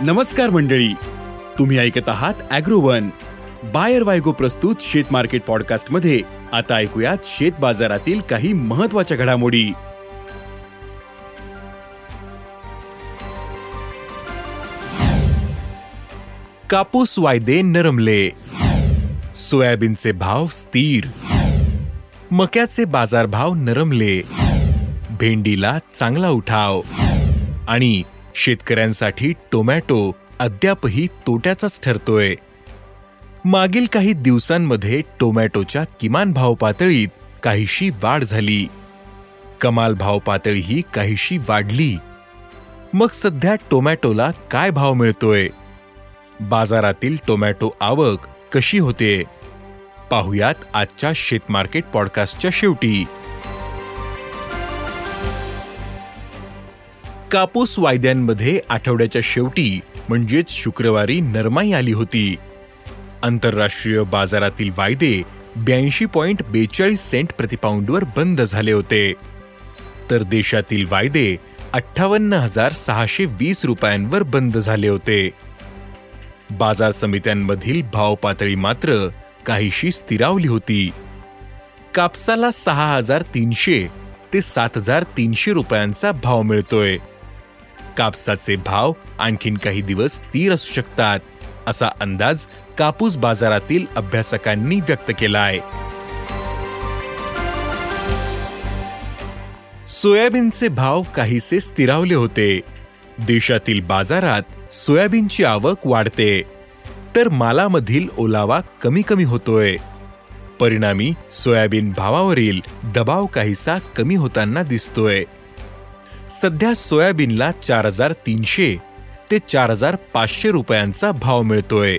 नमस्कार मंडळी. तुम्ही ऐकत आहात अॅग्रोवन. बायर वायगो प्रस्तुत शेत मार्केट पॉडकास्टमध्ये आता ऐकूयात शेत बाजारातील काही महत्त्वाच्या घडामोडी. कापूस वायदे नरमले. सोयाबीनचे भाव स्थिर. मक्याचे बाजारभाव नरमले. भेंडीला चांगला उठाव. आणि शेतकऱ्यांसाठी टोमॅटो अद्यापही तोट्याचाच ठरतोय. मागील काही दिवसांमध्ये टोमॅटोच्या किमान भाव पातळीत काहीशी वाढ झाली. कमाल भाव पातळीही काहीशी वाढली. मग सध्या टोमॅटोला काय भाव मिळतोय? बाजारातील टोमॅटो आवक कशी होते? पाहुयात आजच्या शेतमार्केट पॉडकास्टच्या शेवटी. कापूस वायद्यांमध्ये आठवड्याच्या शेवटी म्हणजेच शुक्रवारी नरमाई आली होती. आंतरराष्ट्रीय बाजारातील वायदे ब्याऐंशी पॉइंट बेचाळीस सेंट प्रतिपाऊंडवर बंद झाले होते. तर देशातील वायदे अठ्ठावन्न हजार सहाशे वीस रुपयांवर बंद झाले होते. बाजार समित्यांमधील भाव पातळी मात्र काहीशी स्थिरावली होती. कापसाला सहा हजार तीनशे ते सात हजार तीनशे रुपयांचा भाव मिळतोय. कापसाचे भाव आणखीन काही दिवस स्थिर असू शकतात असा अंदाज कापूस बाजारातील अभ्यासकांनी व्यक्त केला आहे सोयाबीनचे भाव काहीसे स्थिरावले होते. देशातील बाजारात सोयाबीनची आवक वाढते. तर मालामधील ओलावा कमी कमी होतोय. परिणामी सोयाबीन भावावरील दबाव काहीसा कमी होताना दिसतोय. सध्या सोयाबीनला चार हजार तीनशे ते चार हजार पाचशे रुपयांचा भाव मिळतोय.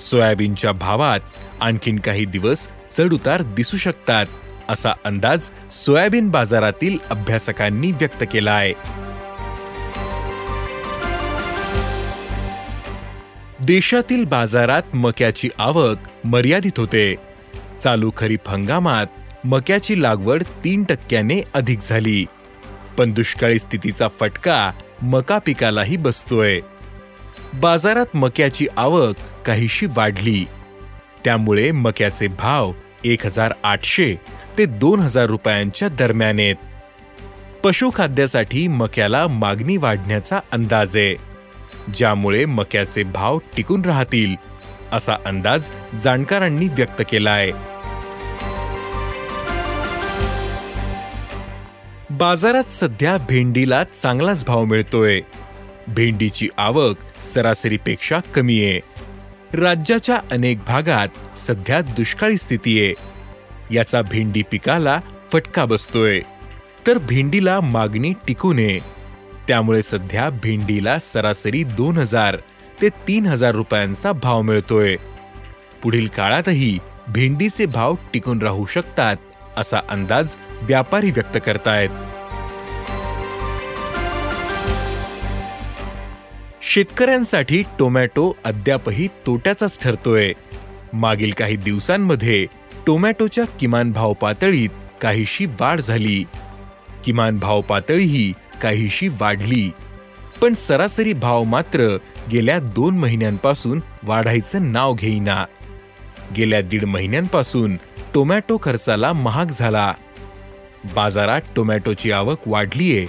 सोयाबीनच्या भावात आणखीन काही दिवस चढउतार दिसू शकतात असा अंदाज सोयाबीन बाजारातील अभ्यासकांनी व्यक्त केला आहे देशातील बाजारात मक्याची आवक मर्यादित होते. चालू खरीप हंगामात मक्याची लागवड तीन टक्क्याने अधिक झाली. पण दुष्काळी स्थितीचा फटका मका पिकालाही बसतोय. बाजारात मक्याची आवक काहीशी वाढली. त्यामुळे मक्याचे भाव एक हजार आठशे ते दोन हजार रुपयांच्या दरम्यान आहेत. पशुखाद्यासाठी मक्याला मागणी वाढण्याचा अंदाज आहे. ज्यामुळे मक्याचे भाव टिकून राहतील असा अंदाज जाणकारांनी व्यक्त केलाय. बाजारात सध्या भेंडीला चांगलाच भाव मिळतोय. भेंडीची आवक सरासरीपेक्षा कमी आहे. राज्याच्या अनेक भागात सध्या दुष्काळी स्थिती आहे. याचा भेंडी पिकाला फटका बसतोय. तर भेंडीला मागणी टिकू नये त्यामुळे सध्या भेंडीला सरासरी दोन हजार ते तीन हजार रुपयांचा भाव मिळतोय. पुढील काळातही भेंडीचे भाव टिकून राहू शकतात. असा अंदाज व्यापारी व्यक्त करतायत. शेतकऱ्यांसाठी टोमॅटो अद्यापही तोट्याचाच ठरतोय. मागील काही दिवसांमध्ये टोमॅटोच्या किमान भाव पातळीत काहीशी वाढ झाली. किमान भाव पातळीही काहीशी वाढली. पण सरासरी भाव मात्र गेल्या दोन महिन्यांपासून वाढायचं नाव घेईना. गेल्या दीड महिन्यांपासून टोमॅटो खर्चाला महाग झाला. बाजारात टोमॅटोची आवक वाढलीये.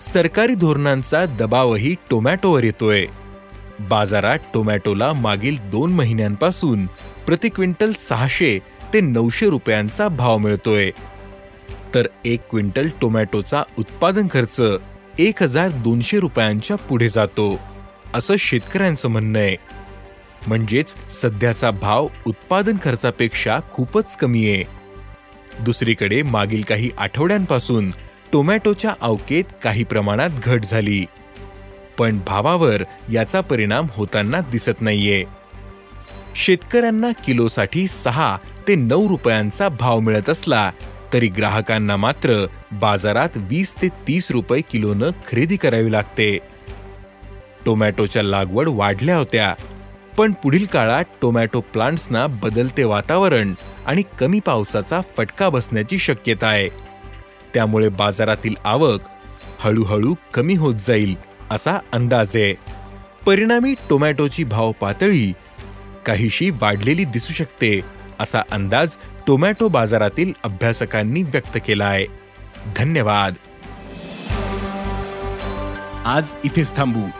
सरकारी धोरणांचा दबावही टोमॅटोवर येतोय. बाजारात टोमॅटोला मागील दोन महिन्यांपासून प्रति क्विंटल सहाशे ते नऊशे रुपयांचा भाव मिळतोय. तर एक क्विंटल टोमॅटोचा उत्पादन खर्च एक हजार दोनशे रुपयांच्या पुढे जातो असं शेतकऱ्यांचं म्हणणं आहे. म्हणजेच सध्याचा भाव उत्पादन खर्चापेक्षा खूपच कमी आहे. दुसरीकडे मागील काही आठवड्यांपासून टोमॅटोच्या अवकेत काही प्रमाणात घट झाली. पण भावावर याचा परिणाम होताना दिसत नाहीये. शेतकऱ्यांना किलोसाठी सहा ते नऊ रुपयांचा भाव मिळत असला तरी ग्राहकांना मात्र बाजारात वीस ते तीस रुपये किलोनं खरेदी करावी लागते. टोमॅटोच्या लागवड वाढल्या होत्या पण पुढील काळात टोमॅटो प्लांट्सना बदलते वातावरण आणि कमी पावसाचा फटका बसण्याची शक्यता आहे. त्यामुळे बाजारातील आवक हळूहळू कमी होत जाईल असा अंदाज आहे. परिणामी टोमॅटोची भाव पातळी काहीशी वाढलेली दिसू शकते असा अंदाज टोमॅटो बाजारातील अभ्यासकांनी व्यक्त केला आहे. धन्यवाद. आज इथेच थांबू.